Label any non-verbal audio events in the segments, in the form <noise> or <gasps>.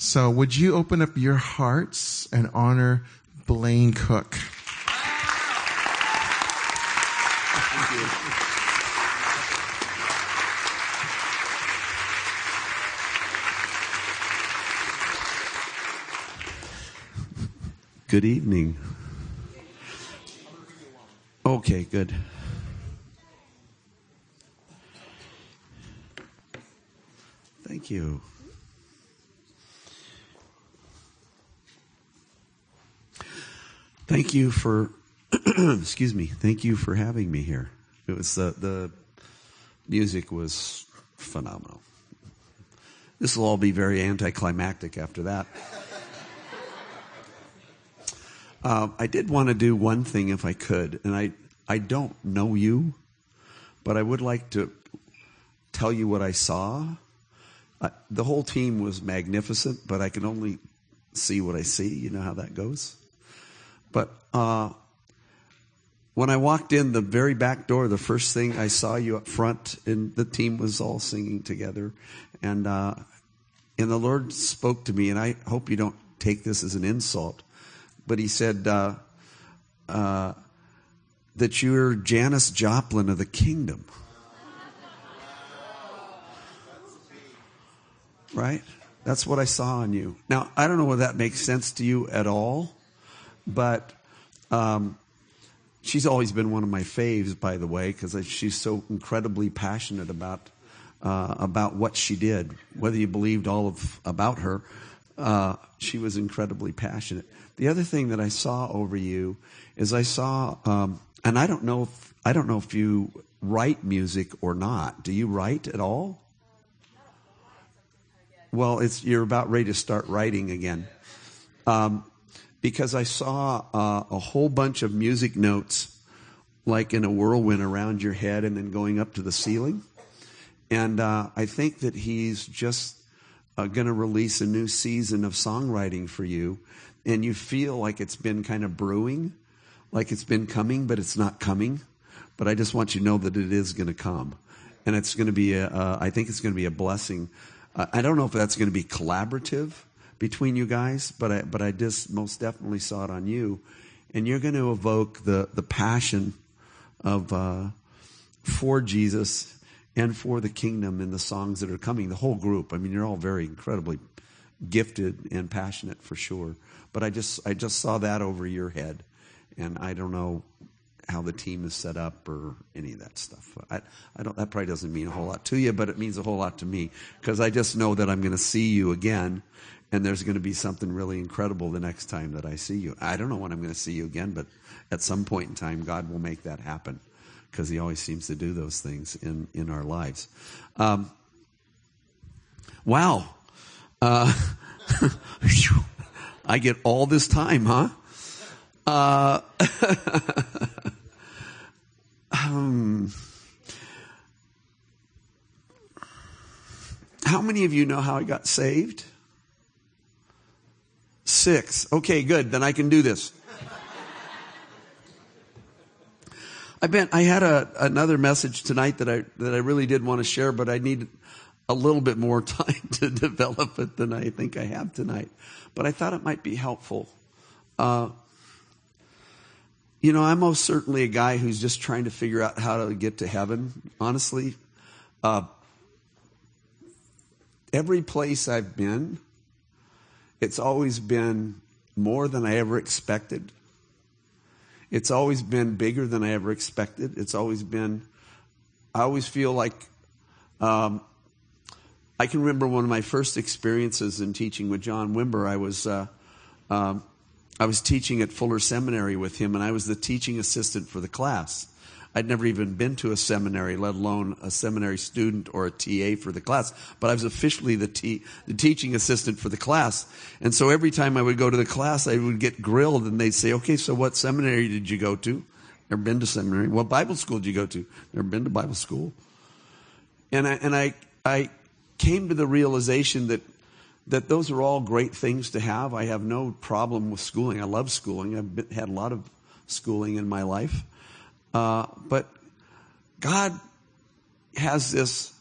So would you open up your hearts and honor Blaine Cook? Good evening. Okay, good. Thank you. Thank you for, <clears throat> excuse me, thank you for having me here. It was, uh, the music was phenomenal. This will all be very anticlimactic after that. <laughs> Uh, I did want to do one thing if I could, and I, I don't know you, but I would like to tell you what I saw. The whole team was magnificent, but I can only see what I see. You know how that goes. But uh, when I walked in the very back door, the first thing I saw you up front, and the team was all singing together, and uh, and the Lord spoke to me, and I hope you don't take this as an insult but he said uh, uh, that you're Janis Joplin of the kingdom. Right? That's what I saw in you. Now, I don't know whether that makes sense to you at all, but um, she's always been one of my faves, by the way, because she's so incredibly passionate about uh, about what she did. Whether you believed all of about her, uh, she was incredibly passionate. The other thing that I saw over you is I saw, um, and I don't know if I don't know if you write music or not. Do you write at all? Well, it's you're about ready to start writing again, um, because I saw uh, a whole bunch of music notes, like in a whirlwind around your head, and then going up to the ceiling. And uh, I think that he's just uh, going to release a new season of songwriting for you and you feel like it's been kind of brewing, like it's been coming, but it's not coming. But I just want you to know that it is going to come. And it's going to be, a, uh, I think it's going to be a blessing. Uh, I don't know if that's going to be collaborative between you guys, but I, but I just most definitely saw it on you. And you're going to evoke the, the passion of, uh, for Jesus and for the kingdom in the songs that are coming. The whole group. I mean, you're all very incredibly gifted and passionate for sure. But I just I just saw that over your head, and I don't know how the team is set up or any of that stuff. I, I don't. That probably doesn't mean a whole lot to you, but it means a whole lot to me because I just know that I'm going to see you again, and there's going to be something really incredible the next time that I see you. I don't know when I'm going to see you again, but at some point in time, God will make that happen because He always seems to do those things in in our lives. Um, wow. Uh, <laughs> I get all this time, huh? Uh, <laughs> um, how many of you know how I got saved? Six. Okay, good. Then I can do this. I I had a, another message tonight that I that I really did want to share, but I need a little bit more <laughs> time to develop it than I think I have tonight but I thought it might be helpful. Uh, you know, I'm most certainly a guy who's just trying to figure out how to get to heaven, honestly. Uh, every place I've been, it's always been more than I ever expected. It's always been bigger than I ever expected. It's always been, I always feel like um, I can remember one of my first experiences in teaching with John Wimber. I was uh, um, I was teaching at Fuller Seminary with him, and I was the teaching assistant for the class. I'd never even been to a seminary, let alone a seminary student or a TA for the class. But I was officially the, the teaching assistant for the class. And so every time I would go to the class, I would get grilled, and they'd say, "Okay, so what seminary did you go to?" Never been to seminary. What Bible school did you go to? Never been to Bible school. And I and I I came to the realization that that those are all great things to have. I have no problem with schooling. I love schooling. I've been, had a lot of schooling in my life. Uh, but God has this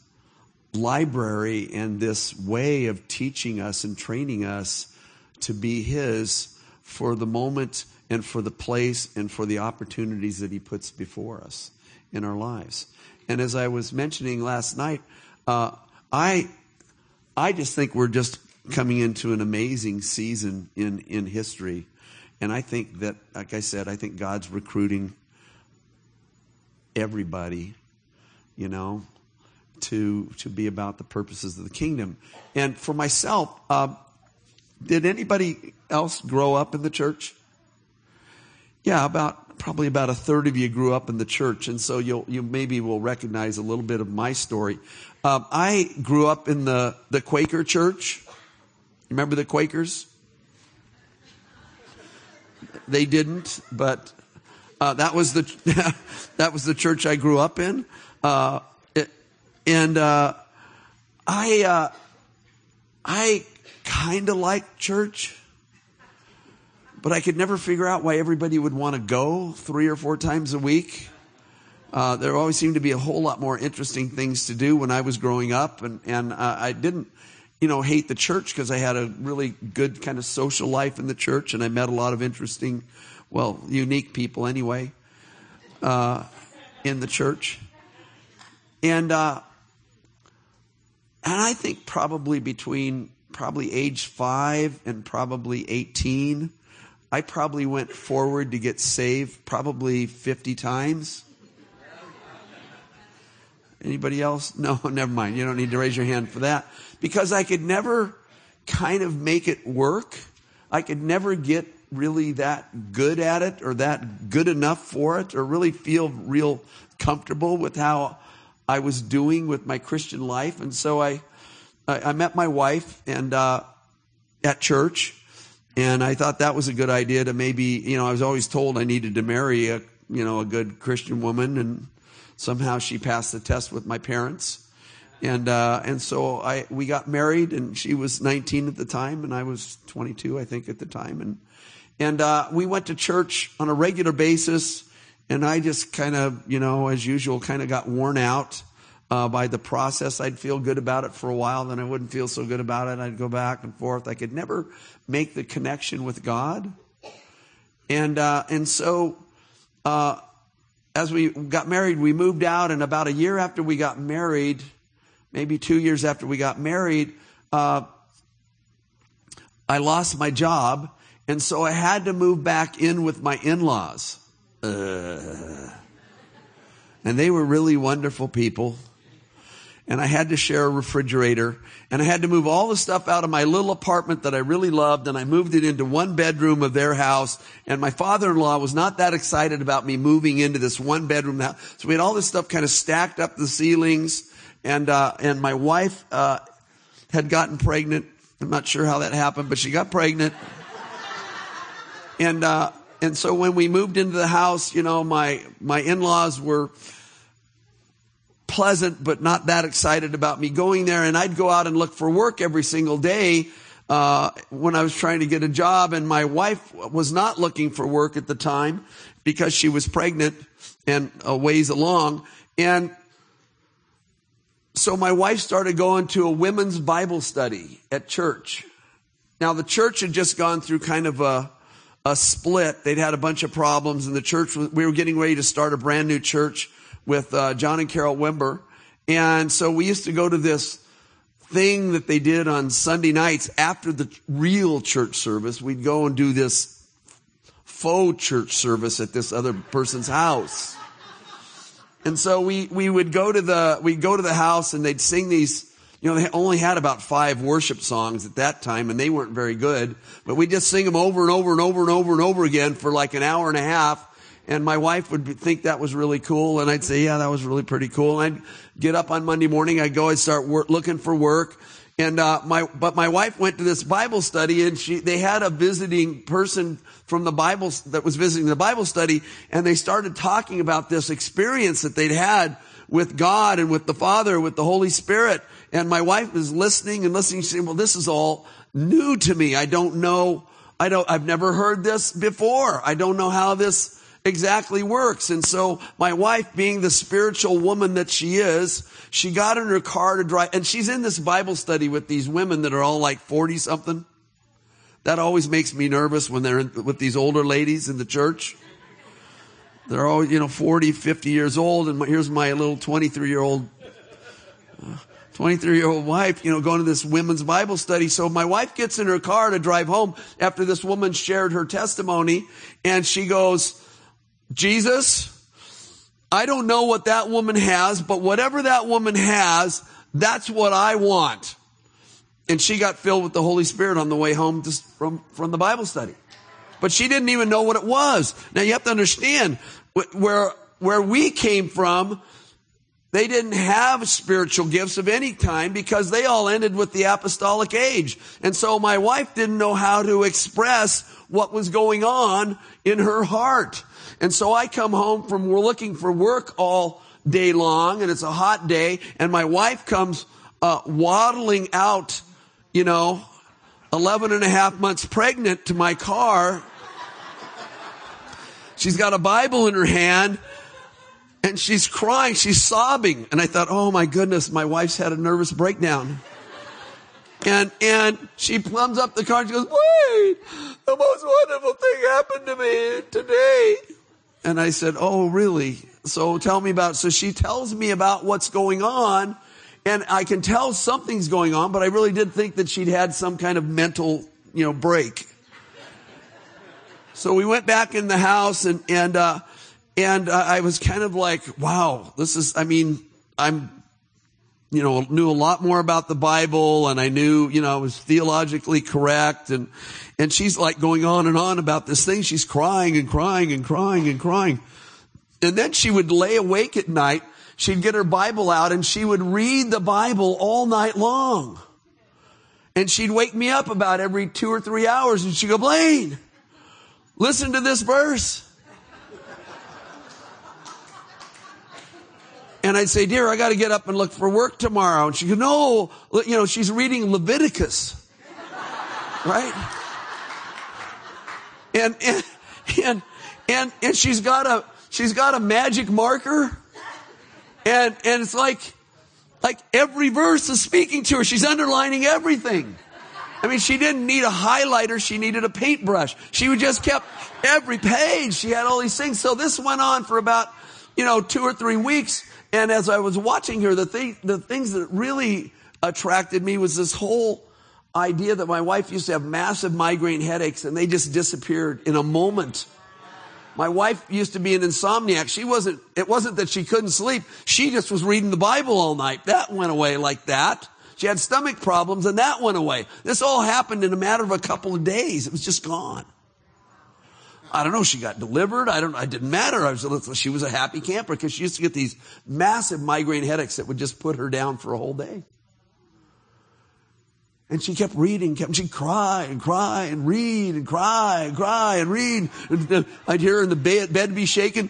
library and this way of teaching us and training us to be His for the moment and for the place and for the opportunities that He puts before us in our lives. And as I was mentioning last night, uh, I I just think we're just coming into an amazing season in in history, and I think that, like I said, I think God's recruiting everybody, you know, to to be about the purposes of the kingdom. And for myself, uh, did anybody else grow up in the church? Yeah, about probably about a third of you grew up in the church, and so you'll you maybe will recognize a little bit of my story. Um, I grew up in the the Quaker church. Remember the Quakers? They didn't, but uh, that was the <laughs> that was the church I grew up in, uh, it, and uh, I uh, I kind of liked church, but I could never figure out why everybody would want to go three or four times a week. Uh, there always seemed to be a whole lot more interesting things to do when I was growing up, and and uh, I didn't, you know, hate the church because I had a really good kind of social life in the church, and I met a lot of interesting, well, unique people anyway, uh, in the church, and uh, and I think probably between probably age five and probably eighteen, I probably went forward to get saved probably fifty times. Anybody else? No, <laughs> never mind. You don't need to raise your hand for that. Because I could never kind of make it work. I could never get really that good at it or that good enough for it or really feel real comfortable with how I was doing with my Christian life. And so I, I, I met my wife and, uh, at church and I thought that was a good idea to maybe, you know, I was always told I needed to marry a, you know, a good Christian woman and somehow she passed the test with my parents. And, uh, and so I, we got married and she was 19 at the time and I was 22, I think, at the time. And, and, uh, we went to church on a regular basis and I just kind of, you know, as usual, kind of got worn out. Uh, by the process, I'd feel good about it for a while, then I wouldn't feel so good about it. I'd go back and forth. I could never make the connection with God, and uh, and so uh, as we got married, we moved out, and about a year after we got married, maybe two years after we got married, uh, I lost my job, and so I had to move back in with my in-laws. Uh, and they were really wonderful people. And I had to share a refrigerator and I had to move all the stuff out of my little apartment that I really loved and I moved it into one bedroom of their house. And my father-in-law was not that excited about me moving into this one bedroom house. So we had all this stuff kind of stacked up the ceilings and, uh, and my wife, uh, had gotten pregnant. I'm not sure how that happened, but she got pregnant. And, uh, and so when we moved into the house, you know, my, my in-laws were, pleasant, but not that excited about me going there. And I'd go out and look for work every single day. Uh, when I was trying to get a job and my wife was not looking for work at the time because she was pregnant and a ways along. And so my wife started going to a women's Bible study at church. Now the church had just gone through kind of a, a split. They'd had a bunch of problems and the church, we were getting ready to start a brand new church with uh, John and Carol Wimber. And so we used to go to this thing that they did on Sunday nights after the real church service. We'd go and do this faux church service at this other person's house. And so we, we would go to the, we'd go to the house and they'd sing these, you know, they only had about five worship songs at that time and they weren't very good, but we just sing them over and over and over and over and over again for like an hour and a half and my wife would think that was really cool. And I'd say, yeah, that was really pretty cool. And I'd get up on Monday morning. I'd go, I'd start work, looking for work. And, uh, my, but my wife went to this Bible study and she, they had a visiting person from the Bible that was visiting the Bible study and they started talking about this experience that they'd had with God and with the Father, with the Holy Spirit. And my wife was listening and listening. She said, well, this is all new to me. I don't know. I don't, I've never heard this before. I don't know how this, exactly works. And so my wife, being the spiritual woman that she is, she got in her car to drive, and she's in this Bible study with these women that are all like 40 something. That always makes me nervous when they're in, with these older ladies in the church. They're all, you know, 40, 50 years old, and here's my little 23 year old uh, 23 year old wife, you know, going to this women's Bible study. So my wife gets in her car to drive home after this woman shared her testimony and she goes, Jesus, I don't know what that woman has, but whatever that woman has, that's what I want. And she got filled with the Holy Spirit on the way home from, from the Bible study. But she didn't even know what it was. Now you have to understand where, where we came from, they didn't have spiritual gifts of any kind because they all ended with the apostolic age. And so my wife didn't know how to express what was going on in her heart. And so I come home from, we're looking for work all day long and it's a hot day and my wife comes uh, waddling out, you know, 11 and a half months pregnant to my car. She's got a Bible in her hand and she's crying, she's sobbing. And I thought, oh my goodness, my wife's had a nervous breakdown. And, and she plums up the car and she goes, wait, the most wonderful thing happened to me today. And I said, oh really? So tell me about, so she tells me about what's going on and I can tell something's going on, but I really did think that she'd had some kind of mental, you know, break. So we went back in the house and, and, uh, and uh, I was kind of like, wow, this is, I mean, I'm, you know, knew a lot more about the Bible and I knew, you know, I was theologically correct and, and she's like going on and on about this thing. She's crying and crying and crying and crying. And then she would lay awake at night. She'd get her Bible out and she would read the Bible all night long. And she'd wake me up about every two or three hours and she'd go, Blaine, listen to this verse. And I'd say, dear, I got to get up and look for work tomorrow. And she goes, no, you know, she's reading Leviticus. Right? And, and, and, and, and she's got a, she's got a magic marker. And, and it's like, like every verse is speaking to her. She's underlining everything. I mean, she didn't need a highlighter. She needed a paintbrush. She would just kept every page. She had all these things. So this went on for about, you know, two or three weeks. And as I was watching her, the thing, the things that really attracted me was this whole idea that my wife used to have massive migraine headaches and they just disappeared in a moment. My wife used to be an insomniac. She wasn't, it wasn't that she couldn't sleep. She just was reading the Bible all night. That went away like that. She had stomach problems and that went away. This all happened in a matter of a couple of days. It was just gone. I don't know. She got delivered. I don't. It didn't matter. I was. She was a happy camper because she used to get these massive migraine headaches that would just put her down for a whole day. And she kept reading, kept, she'd cry and cry and read and cry and cry and read. And I'd hear her in the bed, bed be shaking.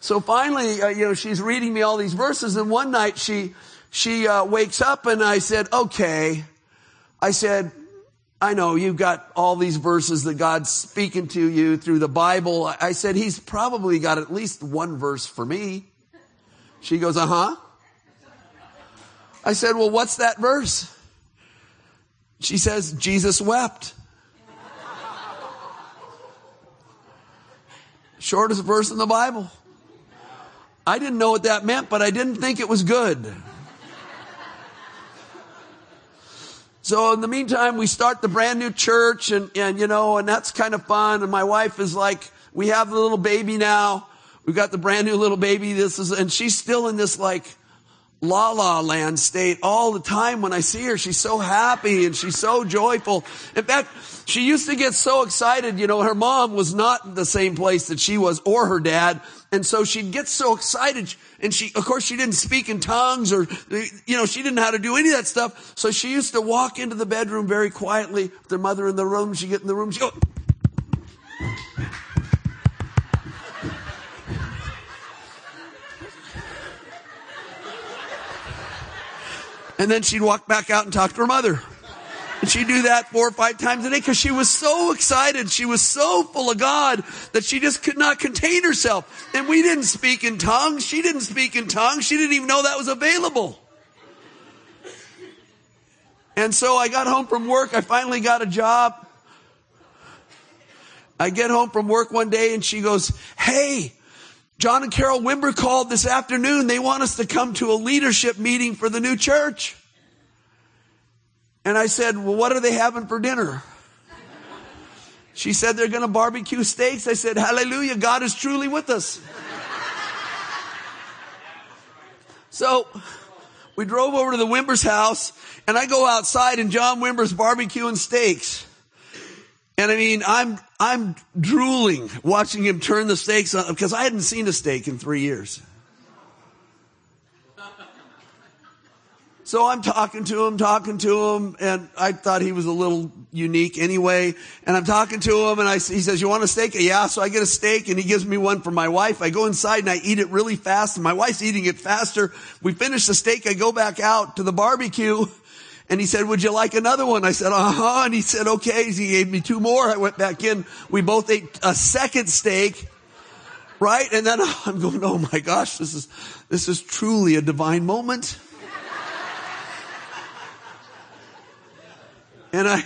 so finally, uh, you know, she's reading me all these verses and one night she, she, uh, wakes up and I said, okay. I said, I know you've got all these verses that God's speaking to you through the Bible. I said, He's probably got at least one verse for me. She goes, uh huh. I said, well, what's that verse? She says, Jesus wept. Shortest verse in the Bible. I didn't know what that meant, but I didn't think it was good. So in the meantime, we start the brand new church and, and, you know, and that's kind of fun. And my wife is like, we have the little baby now. We've got the brand new little baby. This is, and she's still in this like la la land state all the time when I see her. She's so happy and she's so joyful. In fact, she used to get so excited. You know, her mom was not in the same place that she was or her dad. And so she'd get so excited and she, of course, she didn't speak in tongues or, you know, she didn't know how to do any of that stuff. So she used to walk into the bedroom very quietly with her mother in the room. She'd get in the room. She'd go, and then she'd walk back out and talk to her mother. And she'd do that four or five times a day because she was so excited. She was so full of God that she just could not contain herself. And we didn't speak in tongues. She didn't speak in tongues. She didn't even know that was available. And so I got home from work. I finally got a job. I get home from work one day and she goes, Hey, John and Carol Wimber called this afternoon. They want us to come to a leadership meeting for the new church. And I said, well, what are they having for dinner? She said they're going to barbecue steaks. I said, hallelujah, God is truly with us. So we drove over to the Wimber's house and I go outside and John Wimber's barbecuing steaks. And I mean, I'm, I'm drooling watching him turn the steaks on because I hadn't seen a steak in three years. So I'm talking to him, talking to him, and I thought he was a little unique anyway. And I'm talking to him, and I, he says, "You want a steak?" Yeah. So I get a steak, and he gives me one for my wife. I go inside and I eat it really fast, and my wife's eating it faster. We finish the steak. I go back out to the barbecue, <laughs> and he said, "Would you like another one?" I said, "Uh huh." And he said, "Okay." He gave me two more. I went back in. We both ate a second steak. Right? And then <laughs> I'm going, oh my gosh, this is, this is truly a divine moment. And I,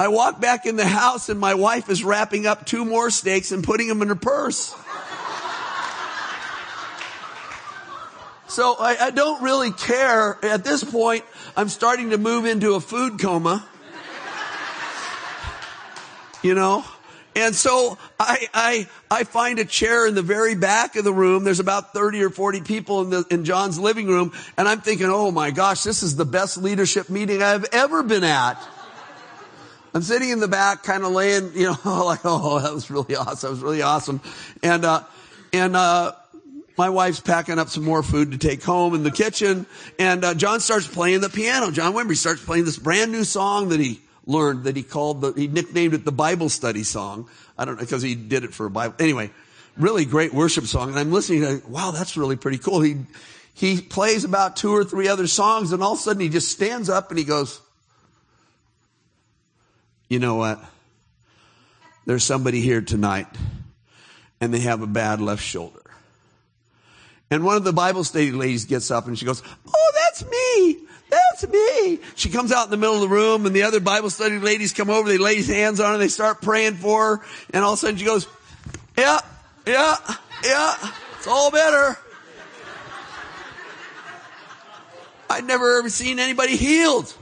I walk back in the house and my wife is wrapping up two more steaks and putting them in her purse. So I, I, don't really care. At this point, I'm starting to move into a food coma. You know? And so I, I, I find a chair in the very back of the room. There's about 30 or 40 people in the, in John's living room. And I'm thinking, oh my gosh, this is the best leadership meeting I've ever been at. I'm sitting in the back, kind of laying, you know, <laughs> like, oh, that was really awesome. That was really awesome. And, uh, and, uh, my wife's packing up some more food to take home in the kitchen. And, uh, John starts playing the piano. John Wimber starts playing this brand new song that he learned that he called the, he nicknamed it the Bible study song. I don't know, because he did it for a Bible. Anyway, really great worship song. And I'm listening to, wow, that's really pretty cool. He, he plays about two or three other songs and all of a sudden he just stands up and he goes, you know what? There's somebody here tonight and they have a bad left shoulder. And one of the Bible study ladies gets up and she goes, Oh, that's me. That's me. She comes out in the middle of the room and the other Bible study ladies come over. They lay hands on her. They start praying for her. And all of a sudden she goes, yeah, yeah, yeah. It's all better. I'd never ever seen anybody healed.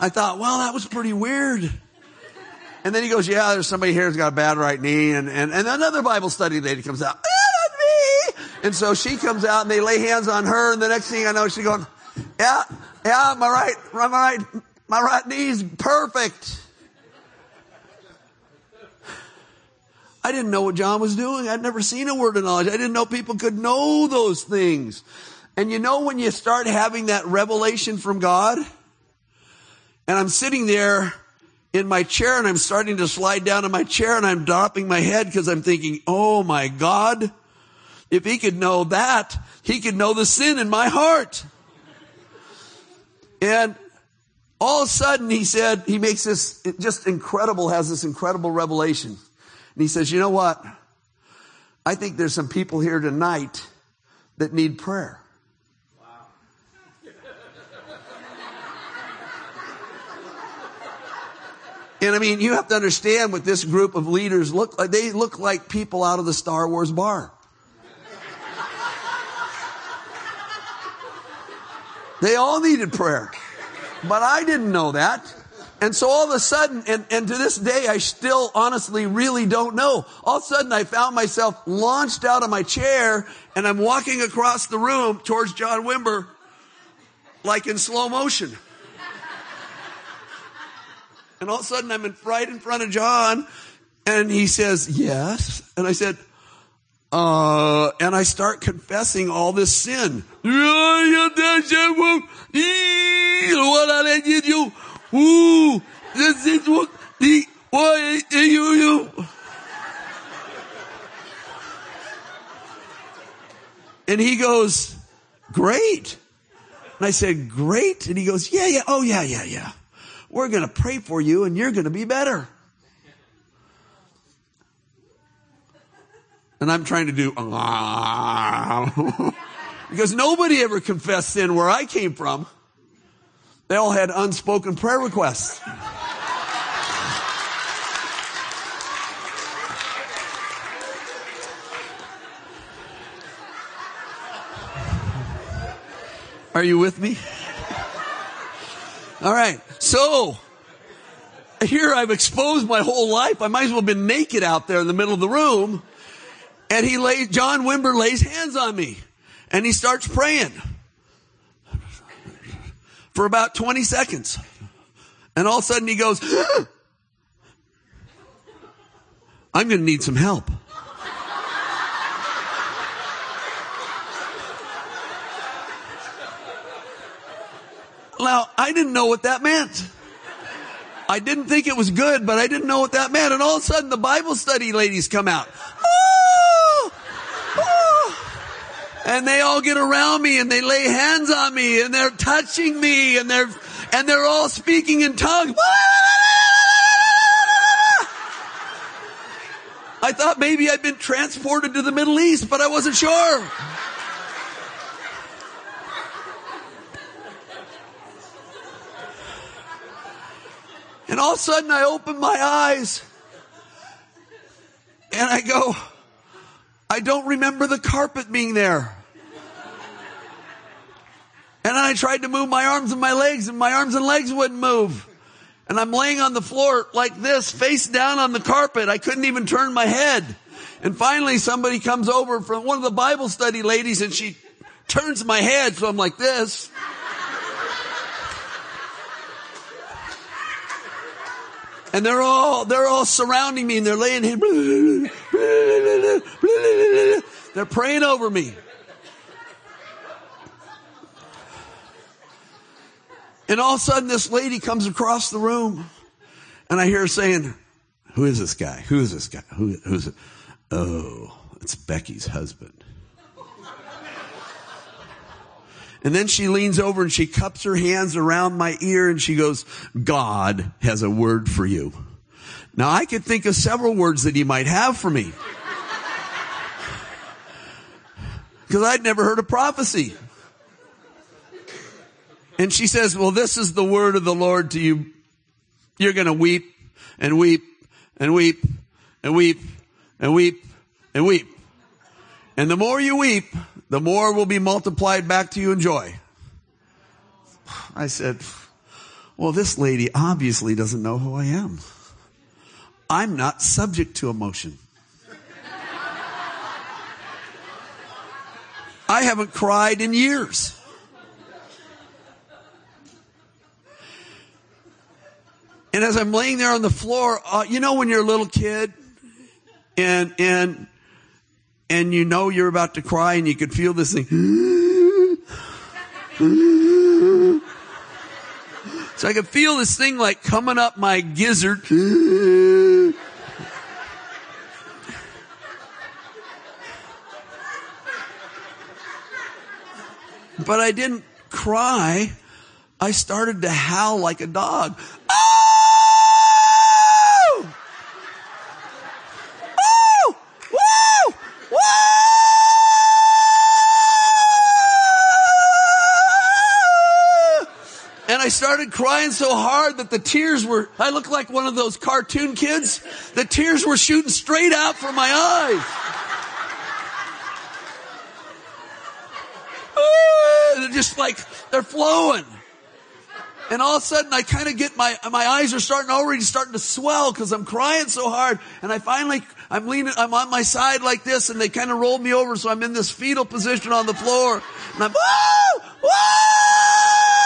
I thought, well, that was pretty weird. And then he goes, yeah, there's somebody here who's got a bad right knee. And, and, and another Bible study lady comes out. Yeah, that's me. And so she comes out and they lay hands on her. And the next thing I know, she's going, yeah, yeah, my right, my right, my right knee's perfect. I didn't know what John was doing. I'd never seen a word of knowledge. I didn't know people could know those things. And you know when you start having that revelation from God? And I'm sitting there in my chair and I'm starting to slide down in my chair and I'm dropping my head because I'm thinking, oh my God, if he could know that, he could know the sin in my heart. And all of a sudden he said, he makes this just incredible, has this incredible revelation. And he says, you know what? I think there's some people here tonight that need prayer. And I mean, you have to understand what this group of leaders look like. They look like people out of the Star Wars bar. They all needed prayer. But I didn't know that. And so all of a sudden, and, and to this day, I still honestly really don't know. All of a sudden, I found myself launched out of my chair and I'm walking across the room towards John Wimber like in slow motion. And all of a sudden I'm in, right in front of John and he says, yes. And I said, uh, and I start confessing all this sin. And he goes, great. And I said, great. And he goes, yeah, yeah, oh yeah, yeah, yeah. We're going to pray for you and you're going to be better. And I'm trying to do, <laughs> because nobody ever confessed sin where I came from. They all had unspoken prayer requests. Are you with me? All right. So, here I've exposed my whole life. I might as well have been naked out there in the middle of the room. And he lays, John Wimber lays hands on me and he starts praying for about 20 seconds. And all of a sudden he goes, <gasps> I'm going to need some help. I didn't know what that meant. I didn't think it was good, but I didn't know what that meant. And all of a sudden, the Bible study ladies come out. Oh, oh. And they all get around me and they lay hands on me and they're touching me and they're, and they're all speaking in tongues. I thought maybe I'd been transported to the Middle East, but I wasn't sure. And all of a sudden I open my eyes and I go, I don't remember the carpet being there. And then I tried to move my arms and my legs and my arms and legs wouldn't move. And I'm laying on the floor like this, face down on the carpet. I couldn't even turn my head. And finally somebody comes over from one of the Bible study ladies and she turns my head so I'm like this. And they're all, they're all surrounding me and they're laying here. They're praying over me. And all of a sudden this lady comes across the room and I hear her saying, who is this guy? Who is this guy? Who, who's it? Oh, it's Becky's husband. And then she leans over and she cups her hands around my ear and she goes, God has a word for you. Now I could think of several words that he might have for me. <laughs> Because I'd never heard a prophecy. And she says, well, this is the word of the Lord to you. You're going to weep and weep and weep and weep and weep and weep. And the more you weep, the more will be multiplied back to you in joy. I said, well, this lady obviously doesn't know who I am. I'm not subject to emotion. I haven't cried in years. And as I'm laying there on the floor, uh, you know when you're a little kid and and and you know you're about to cry and you could feel this thing. So I could feel this thing like coming up my gizzard. But I didn't cry. I started to howl like a dog. I started crying so hard that the tears were, I looked like one of those cartoon kids. The tears were shooting straight out from my eyes. they're just like, they're flowing. And all of a sudden I kind of get my, my eyes are starting already starting to swell because I'm crying so hard. And I finally, I'm leaning, I'm on my side like this and they kind of rolled me over so I'm in this fetal position on the floor. And I'm, whoa, whoa!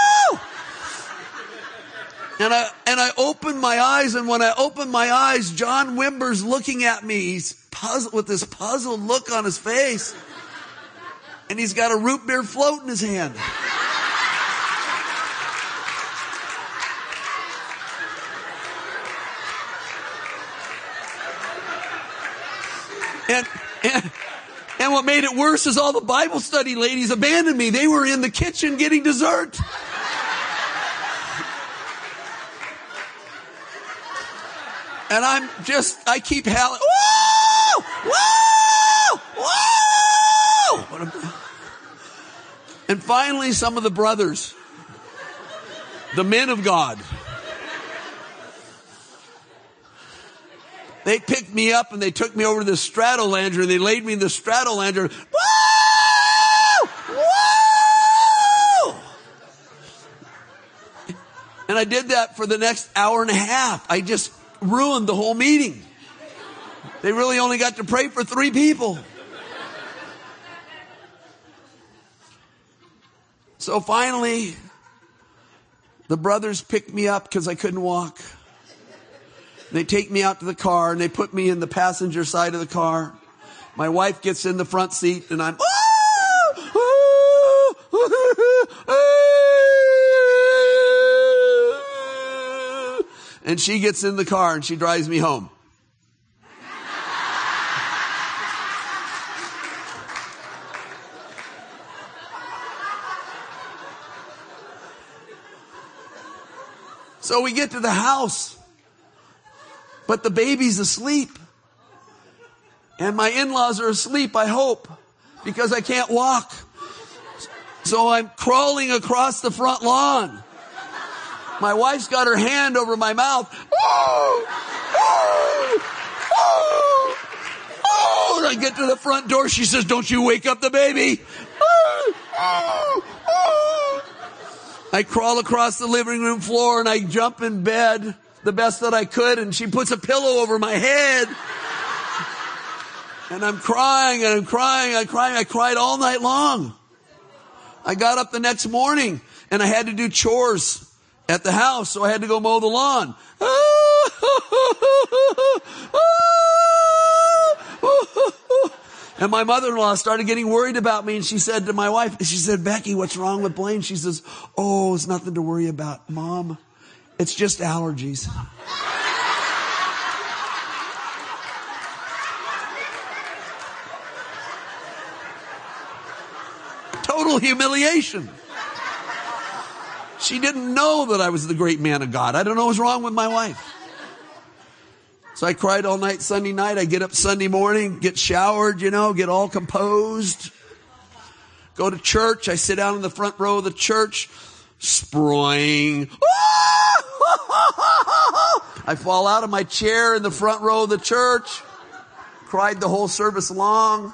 And I, and I open my eyes and when I opened my eyes, John Wimber's looking at me. He's puzzled with this puzzled look on his face. And he's got a root beer float in his hand. And, and, and what made it worse is all the Bible study ladies abandoned me. They were in the kitchen getting dessert. And I'm just, I keep howling, whoa, whoa, whoa. And finally, some of the brothers, the men of God, they picked me up and they took me over to the Stratolounger and they laid me in the Stratolounger. Whoa! Whoa! And I did that for the next hour and a half. I just ruined the whole meeting. They really only got to pray for three people. So finally, the brothers picked me up because I couldn't walk. They take me out to the car and they put me in the passenger side of the car. My wife gets in the front seat and I'm, and she gets in the car and she drives me home. So we get to the house, but the baby's asleep. And my in-laws are asleep, I hope, because I can't walk. So I'm crawling across the front lawn. My wife's got her hand over my mouth. Oh, oh, oh, oh. And I get to the front door. She says, don't you wake up the baby. Oh, oh, oh. I crawl across the living room floor and I jump in bed the best that I could and she puts a pillow over my head. And I'm crying and I'm crying, I'm crying, I cried all night long. I got up the next morning and I had to do chores at the house, so I had to go mow the lawn. And my mother-in-law started getting worried about me and she said to my wife, she said, Becky, what's wrong with Blaine? She says, oh, it's nothing to worry about. Mom, it's just allergies. Total humiliation. She didn't know that I was the great man of God. I don't know what's wrong with my wife. So I cried all night Sunday night. I get up Sunday morning, get showered, you know, get all composed. Go to church. I sit down in the front row of the church. Sproing. <laughs> I fall out of my chair in the front row of the church. Cried the whole service long.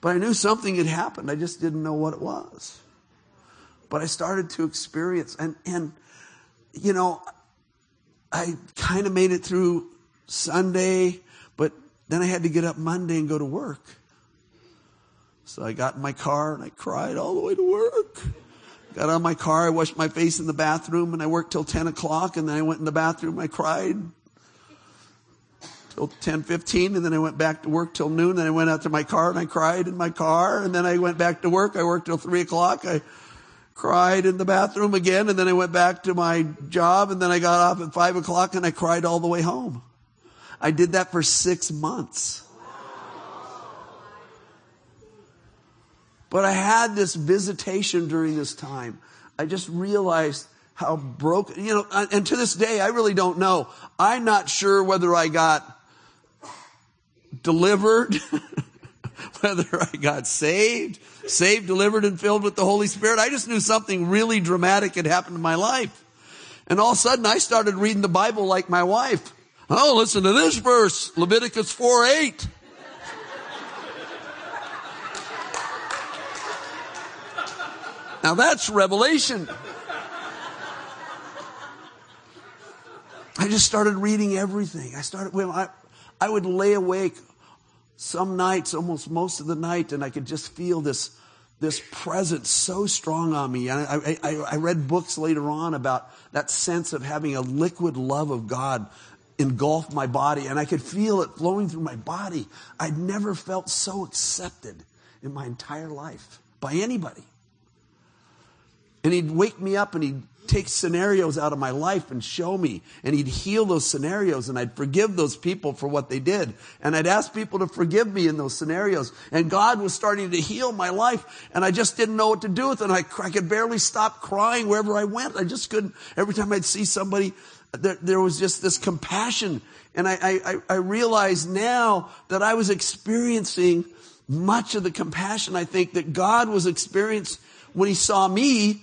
But I knew something had happened. I just didn't know what it was. But I started to experience and, and, you know, I kind of made it through Sunday, but then I had to get up Monday and go to work. So I got in my car and I cried all the way to work. Got on my car, I washed my face in the bathroom and I worked till 10 o'clock and then I went in the bathroom, I cried till 10, 15 and then I went back to work till noon. Then I went out to my car and I cried in my car and then I went back to work. I worked till 3 o'clock. I cried in the bathroom again, and then I went back to my job, and then I got off at five o'clock and I cried all the way home. I did that for six months. But I had this visitation during this time. I just realized how broken, you know, and to this day, I really don't know. I'm not sure whether I got delivered, <laughs> <laughs> whether I got saved, saved, delivered, and filled with the Holy Spirit. I just knew something really dramatic had happened in my life. And all of a sudden I started reading the Bible like my wife. Oh, listen to this verse, Leviticus 4 8. Now that's revelation. I just started reading everything. I started, well, I, I would lay awake some nights, almost most of the night, and I could just feel this, this presence so strong on me. And I, I, I read books later on about that sense of having a liquid love of God engulf my body, and I could feel it flowing through my body. I'd never felt so accepted in my entire life by anybody. And he'd wake me up and he'd take scenarios out of my life and show me, and He'd heal those scenarios, and I'd forgive those people for what they did. And I'd ask people to forgive me in those scenarios. And God was starting to heal my life, and I just didn't know what to do with it. And I, I could barely stop crying wherever I went. I just couldn't, every time I'd see somebody, there, there was just this compassion. And I, I, I realize now that I was experiencing much of the compassion I think that God was experiencing when he saw me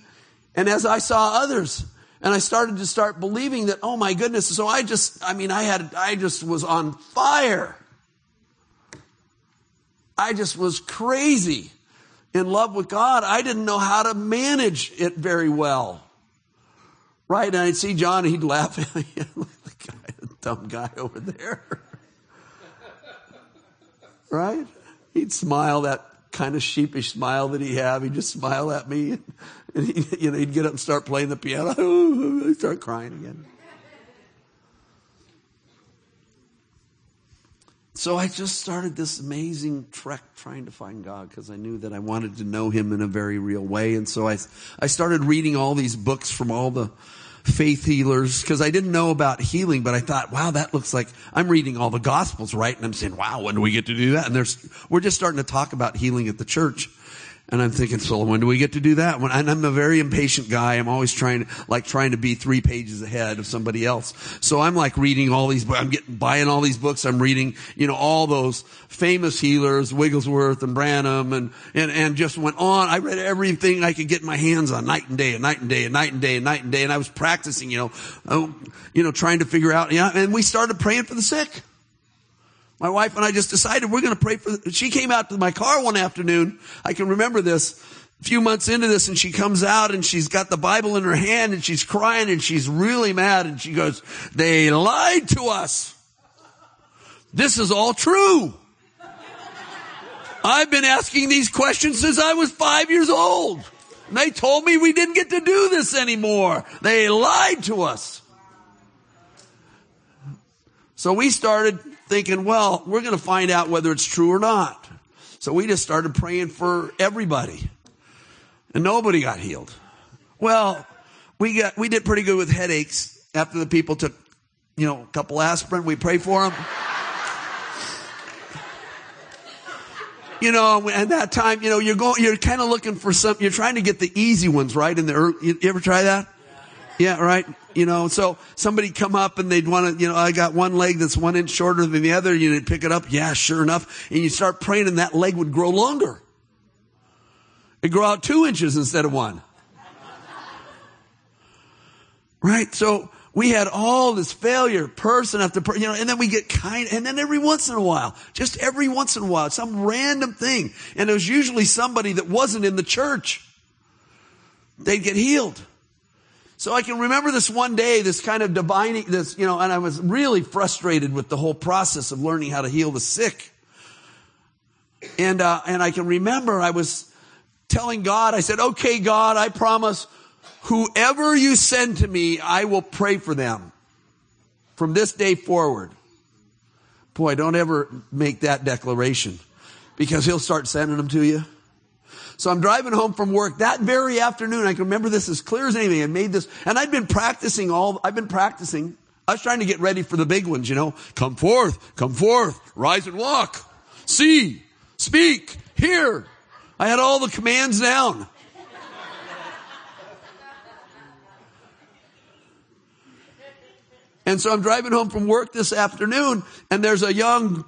and as I saw others. And I started to start believing that, oh my goodness. So I just, I mean, I had, I just was on fire. I just was crazy in love with God. I didn't know how to manage it very well. Right? And I'd see John and he'd laugh at me. the guy, the dumb guy over there. <laughs> right? He'd smile that kind of sheepish smile that he had. He'd just smile at me, <laughs> and he, you know, he'd get up and start playing the piano. <laughs> I'd start crying again. So I just started this amazing trek trying to find God because I knew that I wanted to know Him in a very real way. And so I, I started reading all these books from all the faith healers because I didn't know about healing, but I thought, wow, that looks like I'm reading all the gospels, right? And I'm saying, wow, when do we get to do that? And there's, we're just starting to talk about healing at the church. And I'm thinking, so when do we get to do that? And I'm a very impatient guy. I'm always trying, like trying to be three pages ahead of somebody else. So I'm like reading all these, I'm getting, buying all these books. I'm reading, you know, all those famous healers, Wigglesworth and Branham and, and, and just went on. I read everything I could get my hands on night and day and night and day and night and day and night and day. And I was practicing, you know, uh, you know, trying to figure out, yeah, and we started praying for the sick. My wife and I just decided we're going to pray for, she came out to my car one afternoon. I can remember this a few months into this and she comes out and she's got the Bible in her hand and she's crying and she's really mad and she goes, they lied to us. This is all true. I've been asking these questions since I was five years old. And they told me we didn't get to do this anymore. They lied to us. So we started thinking, well, we're going to find out whether it's true or not. So we just started praying for everybody. And nobody got healed. Well, we got, we did pretty good with headaches after the people took, you know, a couple aspirin. We prayed for them. you know, at that time, you know, you're going, you're kind of looking for some, you're trying to get the easy ones, right? In the early, you, you ever try that? Yeah, right. You know, so somebody come up and they'd want to, you know, I got one leg that's one inch shorter than the other. You would pick it up. Yeah, sure enough. And you start praying and that leg would grow longer. It'd grow out two inches instead of one. Right? So we had all this failure, person after person, you know, and then we get kind, and then every once in a while, just every once in a while, some random thing. And it was usually somebody that wasn't in the church. They'd get healed. So I can remember this one day, this kind of divining, this, you know, and I was really frustrated with the whole process of learning how to heal the sick. And, uh, and I can remember I was telling God, I said, okay, God, I promise whoever you send to me, I will pray for them from this day forward. Boy, don't ever make that declaration because he'll start sending them to you. So I'm driving home from work that very afternoon. I can remember this as clear as anything. I made this, and I'd been practicing all, I've been practicing. I was trying to get ready for the big ones, you know. Come forth, come forth, rise and walk, see, speak, hear. I had all the commands down. And so I'm driving home from work this afternoon and there's a young,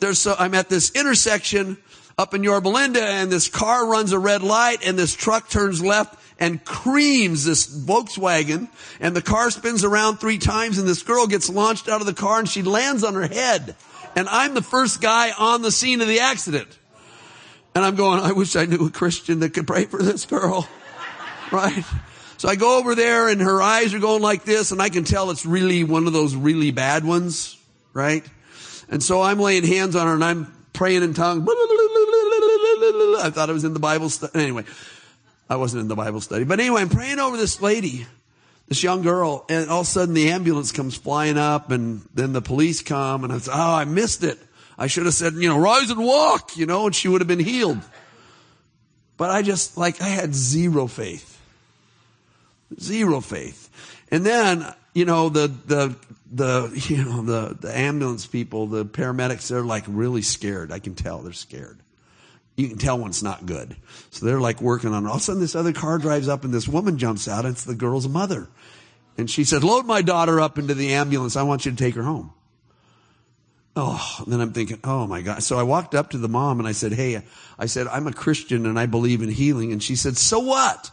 there's, i I'm at this intersection up in Yorba Linda and this car runs a red light and this truck turns left and creams this Volkswagen and the car spins around three times and this girl gets launched out of the car and she lands on her head. And I'm the first guy on the scene of the accident. And I'm going, I wish I knew a Christian that could pray for this girl. <laughs> Right? So I go over there and her eyes are going like this and I can tell it's really one of those really bad ones. Right? And so I'm laying hands on her and I'm praying in tongues. I thought I was in the Bible study. Anyway, I wasn't in the Bible study. But anyway, I'm praying over this lady, this young girl, and all of a sudden the ambulance comes flying up and then the police come and I said, oh, I missed it. I should have said, you know, rise and walk, you know, and she would have been healed. But I just, like, I had zero faith. Zero faith. And then, you know, the, the, the, you know, the, the ambulance people, the paramedics, they're like really scared. I can tell they're scared. You can tell when it's not good. So they're like working on it. All of a sudden this other car drives up and this woman jumps out. It's the girl's mother. And she said, load my daughter up into the ambulance. I want you to take her home. Oh, then I'm thinking, oh my God. So I walked up to the mom and I said, hey, I said, I'm a Christian and I believe in healing. And she said, so what?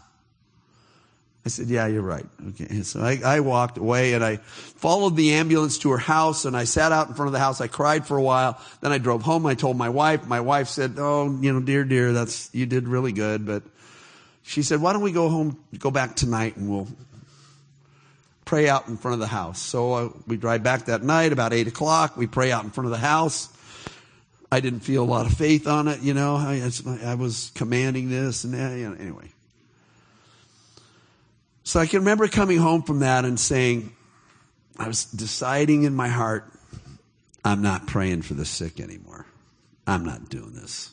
I said, yeah, you're right. Okay. So I, I, walked away and I followed the ambulance to her house and I sat out in front of the house. I cried for a while. Then I drove home. I told my wife. My wife said, oh, you know, dear, dear, that's, you did really good. But she said, why don't we go home, go back tonight and we'll pray out in front of the house. So uh, we drive back that night about eight o'clock. We pray out in front of the house. I didn't feel a lot of faith on it, you know. I, I was commanding this and that, you know, anyway. So I can remember coming home from that and saying, I was deciding in my heart, I'm not praying for the sick anymore. I'm not doing this.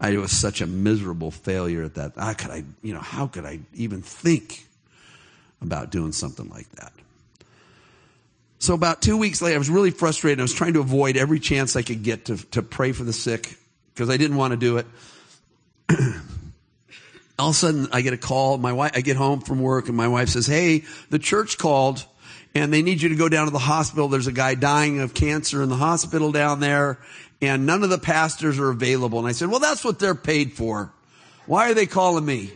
I was such a miserable failure at that. How could I, you know, how could I even think about doing something like that? So about two weeks later, I was really frustrated. I was trying to avoid every chance I could get to, to pray for the sick because I didn't want to do it. <clears throat> all of a sudden I get a call. My wife, I get home from work and my wife says, Hey, the church called and they need you to go down to the hospital. There's a guy dying of cancer in the hospital down there and none of the pastors are available. And I said, well, that's what they're paid for. Why are they calling me?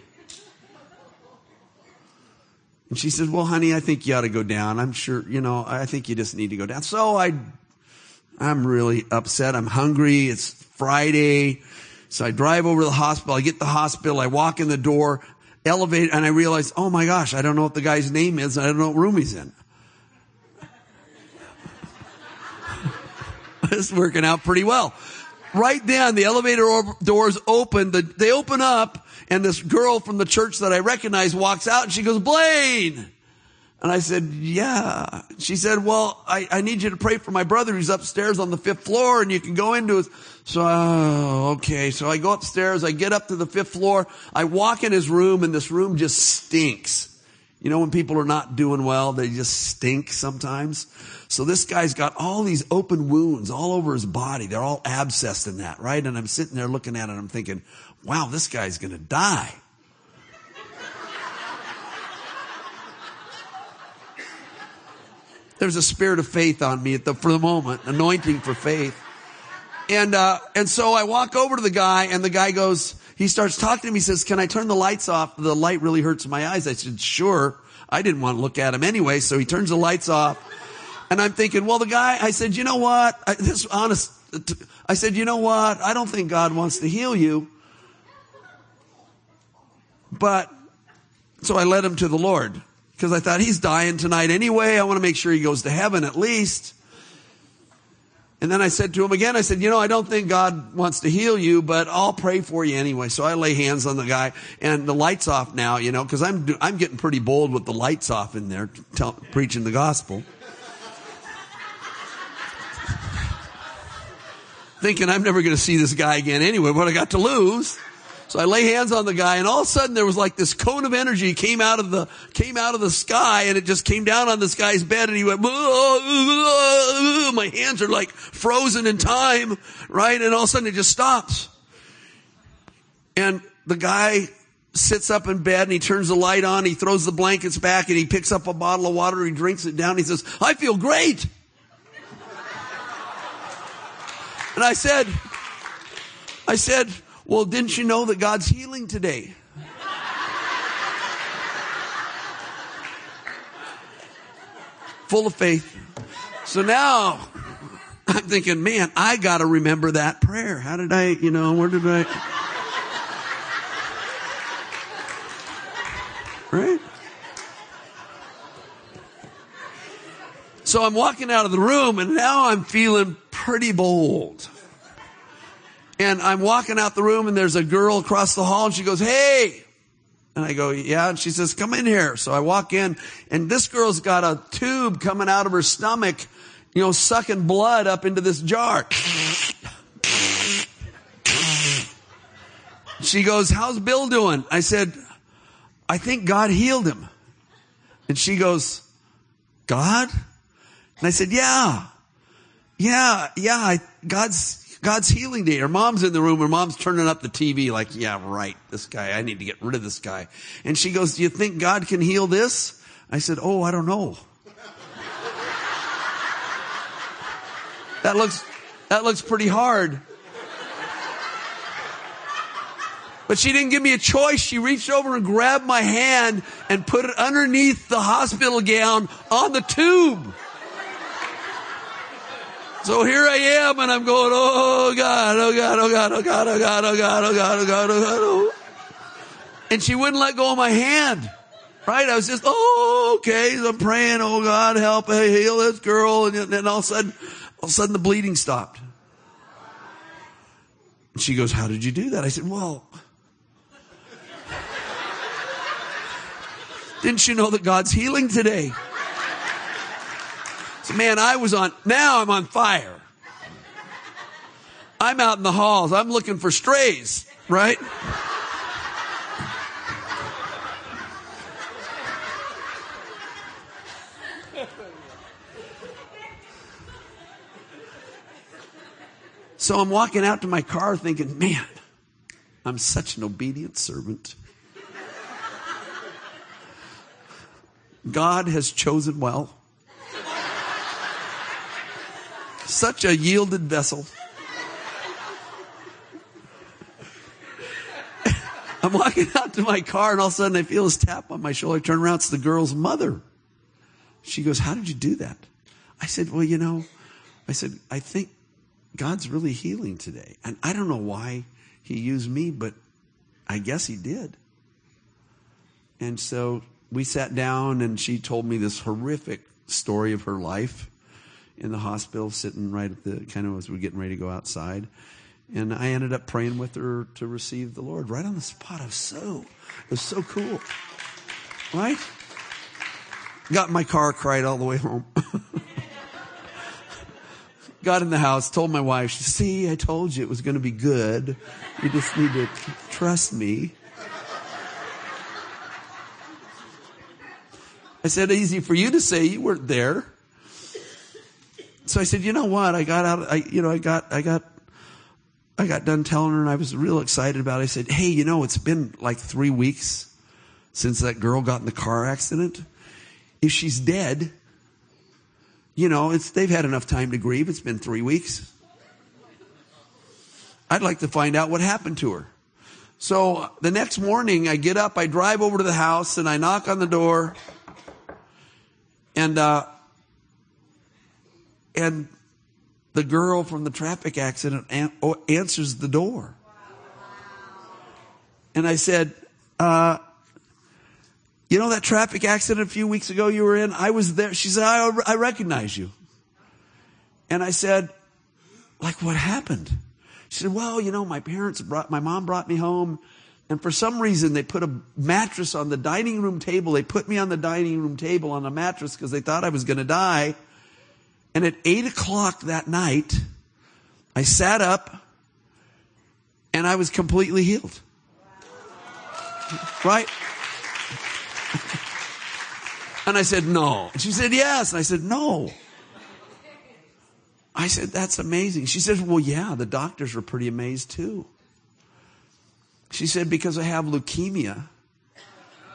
And she said, well, honey, I think you ought to go down. I'm sure, you know, I think you just need to go down. So I, I'm really upset. I'm hungry. It's Friday. So I drive over to the hospital. I get the hospital. I walk in the door, elevate, and I realize, oh my gosh, I don't know what the guy's name is. I don't know what room he's in. <laughs> it's working out pretty well. Right then, the elevator doors open. The, they open up, and this girl from the church that I recognize walks out, and she goes, Blaine. And I said, yeah. She said, well, I, I need you to pray for my brother who's upstairs on the fifth floor and you can go into his. So, oh, okay. So I go upstairs. I get up to the fifth floor. I walk in his room and this room just stinks. You know, when people are not doing well, they just stink sometimes. So this guy's got all these open wounds all over his body. They're all abscessed in that, right? And I'm sitting there looking at it I'm thinking, wow, this guy's going to die. There's a spirit of faith on me the, for the moment, anointing for faith. And, uh, and so I walk over to the guy and the guy goes, he starts talking to me. He says, can I turn the lights off? The light really hurts my eyes. I said, sure. I didn't want to look at him anyway. So he turns the lights off and I'm thinking, well, the guy, I said, you know what? I, this honest, I said, you know what? I don't think God wants to heal you. But, so I led him to the Lord because I thought he's dying tonight anyway. I want to make sure he goes to heaven at least. And then I said to him again, I said, you know, I don't think God wants to heal you, but I'll pray for you anyway. So I lay hands on the guy and the lights off now, you know, cause I'm, I'm getting pretty bold with the lights off in there, tell, preaching the gospel. <laughs> Thinking I'm never going to see this guy again anyway, what I got to lose. So I lay hands on the guy and all of a sudden there was like this cone of energy came out of the, came out of the sky and it just came down on this guy's bed and he went, my hands are like frozen in time, right? And all of a sudden it just stops. And the guy sits up in bed and he turns the light on, he throws the blankets back and he picks up a bottle of water, he drinks it down, he says, I feel great. And I said, I said, well, didn't you know that God's healing today? Full of faith. So now I'm thinking, man, I got to remember that prayer. How did I, you know, where did I? Right? So I'm walking out of the room and now I'm feeling pretty bold. And I'm walking out the room and there's a girl across the hall and she goes, Hey! And I go, yeah. And she says, come in here. So I walk in and this girl's got a tube coming out of her stomach, you know, sucking blood up into this jar. She goes, how's Bill doing? I said, I think God healed him. And she goes, God? And I said, yeah, yeah, yeah, I, God's, God's healing day. Her mom's in the room. Her mom's turning up the TV like, yeah, right. This guy, I need to get rid of this guy. And she goes, do you think God can heal this? I said, oh, I don't know. that looks, that looks pretty hard. But she didn't give me a choice. She reached over and grabbed my hand and put it underneath the hospital gown on the tube. So here I am and I'm going, oh God, oh God, oh God, oh God, oh God, oh God, oh God, oh God, oh God, oh. And she wouldn't let go of my hand. Right? I was just, oh, okay. I'm praying, oh God, help, heal this girl. And then all of a sudden, all of a sudden the bleeding stopped. And she goes, how did you do that? I said, well, didn't you know that God's healing today? So man, I was on, now I'm on fire. I'm out in the halls. I'm looking for strays, right? So I'm walking out to my car thinking, man, I'm such an obedient servant. God has chosen well. Such a yielded vessel. I'm walking out to my car and all of a sudden I feel this tap on my shoulder. I turn around, it's the girl's mother. She goes, How did you do that? I said, Well, you know, I said, I think God's really healing today. And I don't know why he used me, but I guess he did. And so we sat down and she told me this horrific story of her life in the hospital, sitting right at the kind of as we are getting ready to go outside. And I ended up praying with her to receive the Lord right on the spot. It was so, it was so cool. Right? Got in my car, cried all the way home. <laughs> Got in the house, told my wife, see, I told you it was going to be good. You just need to trust me. I said, easy for you to say you weren't there. So I said, you know what? I got out, I, you know, I got, I got, I got done telling her and I was real excited about it. I said, hey, you know, it's been like three weeks since that girl got in the car accident. If she's dead, you know, it's, they've had enough time to grieve. It's been three weeks. I'd like to find out what happened to her. So the next morning I get up, I drive over to the house and I knock on the door and, uh, and the girl from the traffic accident answers the door. And I said, uh, you know that traffic accident a few weeks ago you were in? I was there. She said, I, I recognize you. And I said, like what happened? She said, well, you know, my parents brought, my mom brought me home and for some reason they put a mattress on the dining room table. They put me on the dining room table on a mattress because they thought I was going to die. And at eight o'clock that night, I sat up and I was completely healed. Right? And I said, no. And she said, yes. And I said, no. I said, that's amazing. She said, well, yeah, the doctors were pretty amazed too. She said, because I have leukemia.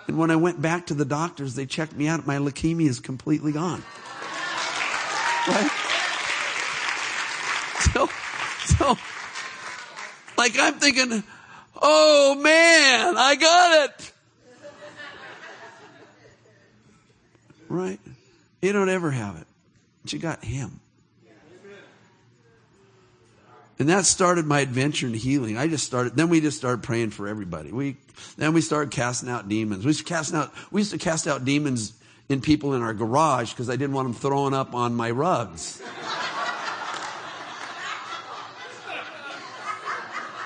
And when I went back to the doctors, they checked me out. My leukemia is completely gone. Right? So, so, like I'm thinking, oh man, I got it. Right? You don't ever have it. But you got him. And that started my adventure in healing. I just started, then we just started praying for everybody. We, then we started casting out demons. We used to cast out, we used to cast out demons in people in our garage because I didn't want them throwing up on my rugs.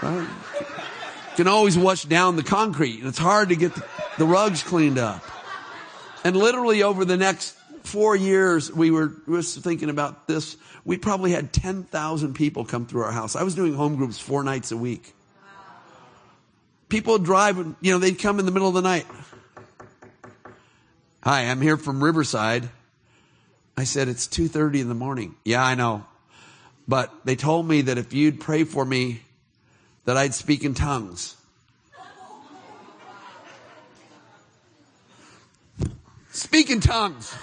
Right? You can always wash down the concrete and it's hard to get the, the rugs cleaned up. And literally over the next four years, we were, just thinking about this. We probably had 10,000 people come through our house. I was doing home groups four nights a week. People would drive, you know, they'd come in the middle of the night. Hi, I'm here from Riverside. I said, it's 2.30 in the morning. Yeah, I know. But they told me that if you'd pray for me, that I'd speak in tongues. Speak in tongues.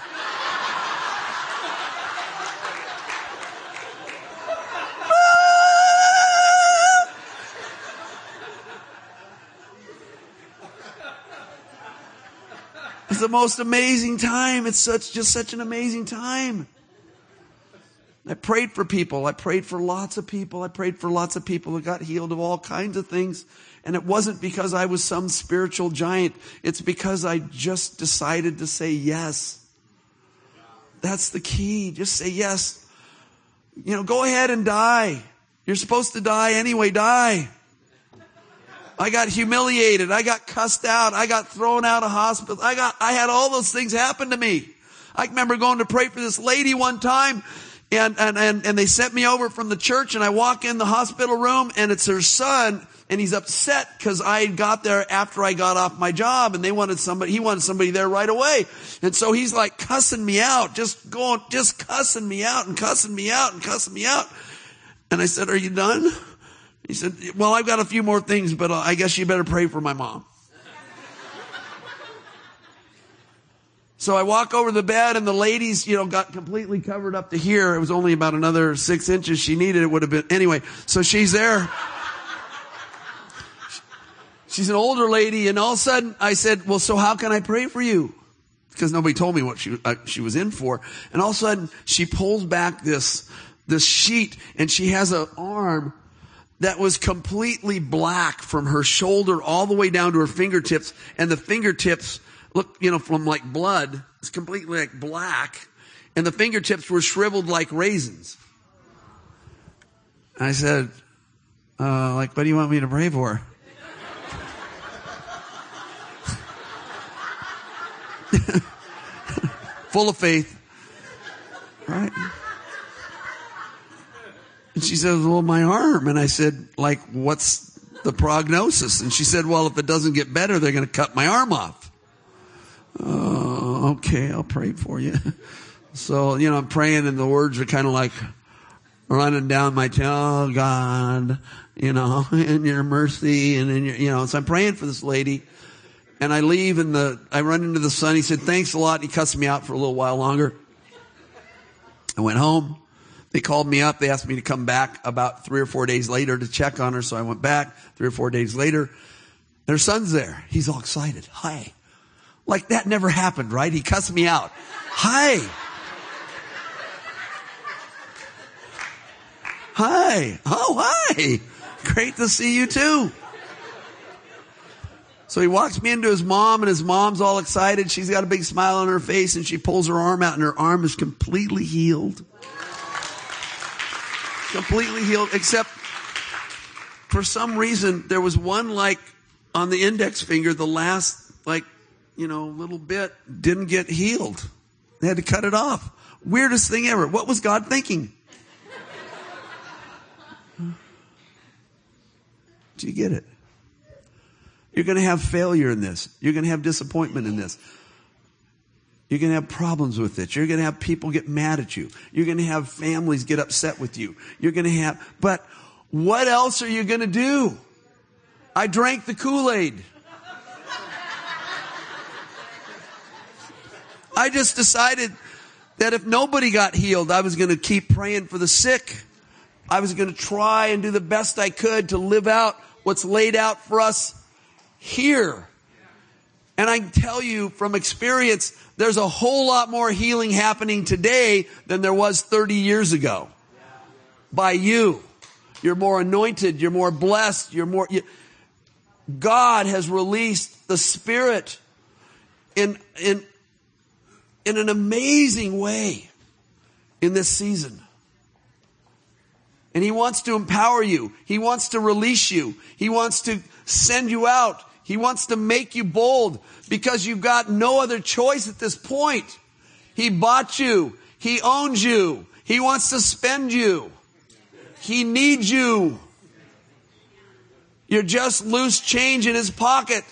The most amazing time. It's such, just such an amazing time. I prayed for people. I prayed for lots of people. I prayed for lots of people that got healed of all kinds of things. And it wasn't because I was some spiritual giant. It's because I just decided to say yes. That's the key. Just say yes. You know, go ahead and die. You're supposed to die anyway. Die. I got humiliated. I got cussed out. I got thrown out of hospital. I got, I had all those things happen to me. I remember going to pray for this lady one time and, and, and, and they sent me over from the church and I walk in the hospital room and it's her son and he's upset because I got there after I got off my job and they wanted somebody, he wanted somebody there right away. And so he's like cussing me out, just going, just cussing me out and cussing me out and cussing me out. And I said, are you done? He said, well, I've got a few more things, but uh, I guess you better pray for my mom. So I walk over the bed and the ladies, you know, got completely covered up to here. It was only about another six inches she needed. It would have been, anyway. So she's there. She's an older lady and all of a sudden I said, well, so how can I pray for you? Because nobody told me what she, uh, she was in for. And all of a sudden she pulls back this, this sheet and she has an arm that was completely black from her shoulder all the way down to her fingertips and the fingertips look, you know, from like blood. It's completely like black and the fingertips were shriveled like raisins. I said, uh, like, what do you want me to pray for? <laughs> Full of faith. Right? And she says, well, my arm. And I said, like, what's the prognosis? And she said, well, if it doesn't get better, they're going to cut my arm off. Oh, okay, I'll pray for you. <laughs> So, you know, I'm praying and the words are kind of like running down my tongue, oh, God, you know, <laughs> in your mercy and in your, you know, so I'm praying for this lady and I leave and the, I run into the son. He said, thanks a lot. He cussed me out for a little while longer. I went home. They called me up. They asked me to come back about three or four days later to check on her. So I went back three or four days later. Their son's there. He's all excited. Hi. Like that never happened, right? He cussed me out. Hi. Hi. Oh, hi. Great to see you too. So he walks me into his mom and his mom's all excited. She's got a big smile on her face and she pulls her arm out and her arm is completely healed. Completely healed except for some reason there was one like on the index finger, the last like, you know, little bit didn't get healed. They had to cut it off. Weirdest thing ever. What was God thinking? Do you get it? You're going to have failure in this. You're going to have disappointment in this. You're going to have problems with it. You're going to have people get mad at you. You're going to have families get upset with you. You're going to have, but what else are you going to do? I drank the Kool-Aid. I just decided that if nobody got healed, I was going to keep praying for the sick. I was going to try and do the best I could to live out what's laid out for us here. And I tell you from experience, there's a whole lot more healing happening today than there was 30 years ago. By you. You're more anointed. You're more blessed. You're more, you, God has released the Spirit in, in, in an amazing way in this season. And He wants to empower you. He wants to release you. He wants to send you out. He wants to make you bold because you've got no other choice at this point. He bought you. He owns you. He wants to spend you. He needs you. You're just loose change in his pocket.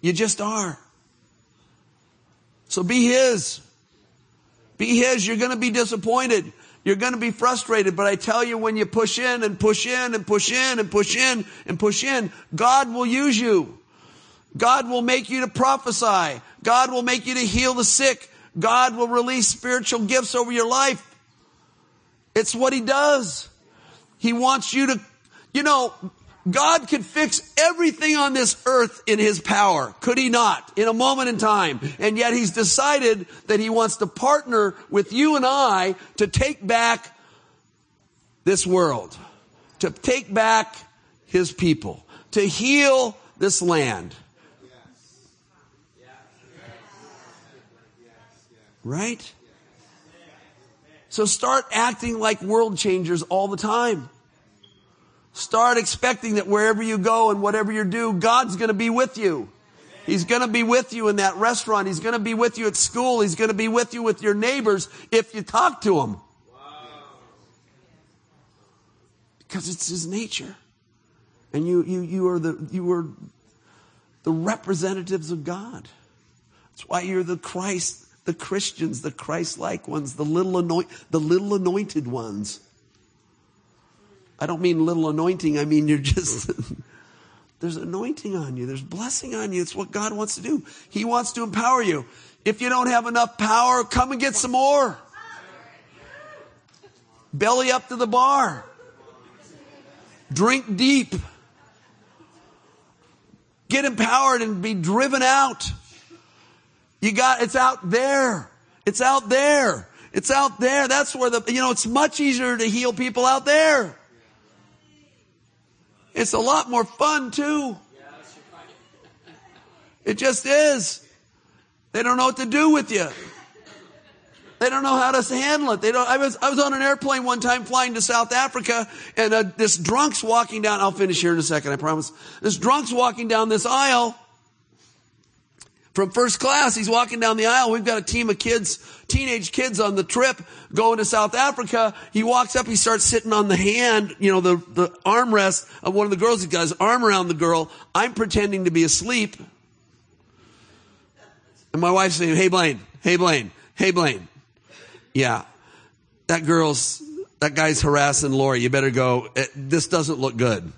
You just are. So be His. Be His. You're going to be disappointed. You're going to be frustrated, but I tell you, when you push in and push in and push in and push in and push in, God will use you. God will make you to prophesy. God will make you to heal the sick. God will release spiritual gifts over your life. It's what He does. He wants you to, you know, God could fix everything on this earth in His power. Could He not? In a moment in time. And yet He's decided that He wants to partner with you and I to take back this world. To take back His people. To heal this land. Right? So start acting like world changers all the time. Start expecting that wherever you go and whatever you do, God's going to be with you. He's going to be with you in that restaurant. He's going to be with you at school. He's going to be with you with your neighbors if you talk to him. Because it's his nature. And you, you, you are the, you are the representatives of God. That's why you're the Christ the Christians, the Christ-like ones, the little anoint, the little anointed ones. I don't mean little anointing. I mean you're just, <laughs> there's anointing on you. There's blessing on you. It's what God wants to do. He wants to empower you. If you don't have enough power, come and get some more. Belly up to the bar. Drink deep. Get empowered and be driven out. You got, it's out there. It's out there. It's out there. That's where the, you know, it's much easier to heal people out there. It's a lot more fun too. It just is. They don't know what to do with you. They don't know how to handle it. They don't. I was I was on an airplane one time flying to South Africa, and uh, this drunk's walking down. I'll finish here in a second. I promise. This drunk's walking down this aisle, from first class. He's walking down the aisle. We've got a team of kids, teenage kids on the trip going to South Africa. He walks up, he starts sitting on the hand, you know, the, the armrest of one of the girls. He's got his arm around the girl. I'm pretending to be asleep. And my wife's saying, Hey Blaine, hey Blaine, hey Blaine. Yeah. That girl's, that guy's harassing Lori. You better go. This doesn't look good.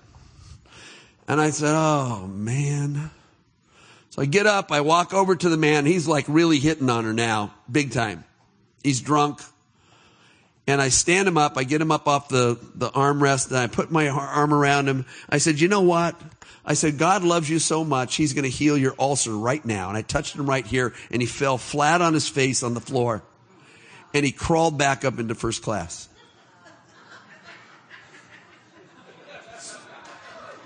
And I said, Oh man. So I get up, I walk over to the man. He's like really hitting on her now, big time. He's drunk. And I stand him up. I get him up off the, the armrest and I put my arm around him. I said, you know what? I said, God loves you so much. He's going to heal your ulcer right now. And I touched him right here and he fell flat on his face on the floor and he crawled back up into first class.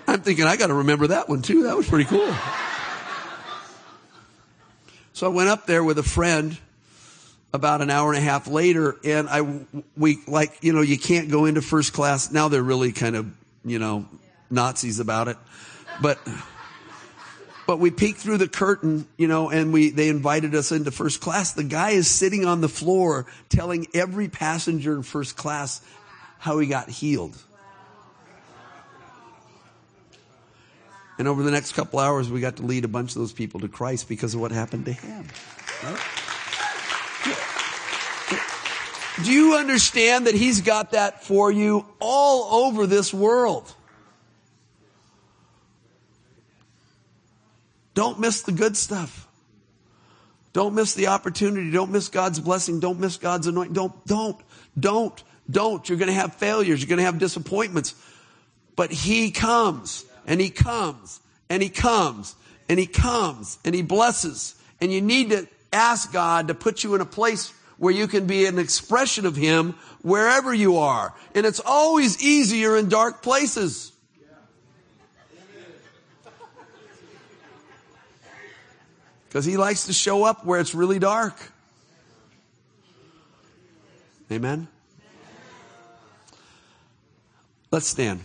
I'm thinking, I got to remember that one too. That was pretty cool. So I went up there with a friend about an hour and a half later and I, we, like, you know, you can't go into first class. Now they're really kind of, you know, Nazis about it. But, but we peeked through the curtain, you know, and we, they invited us into first class. The guy is sitting on the floor telling every passenger in first class how he got healed. And over the next couple hours, we got to lead a bunch of those people to Christ because of what happened to him. Do you understand that He's got that for you all over this world? Don't miss the good stuff. Don't miss the opportunity. Don't miss God's blessing. Don't miss God's anointing. Don't, don't, don't, don't. You're going to have failures. You're going to have disappointments. But He comes and he comes and he comes and he comes and he blesses. And you need to ask God to put you in a place where you can be an expression of him wherever you are. And it's always easier in dark places. Because he likes to show up where it's really dark. Amen. Let's stand.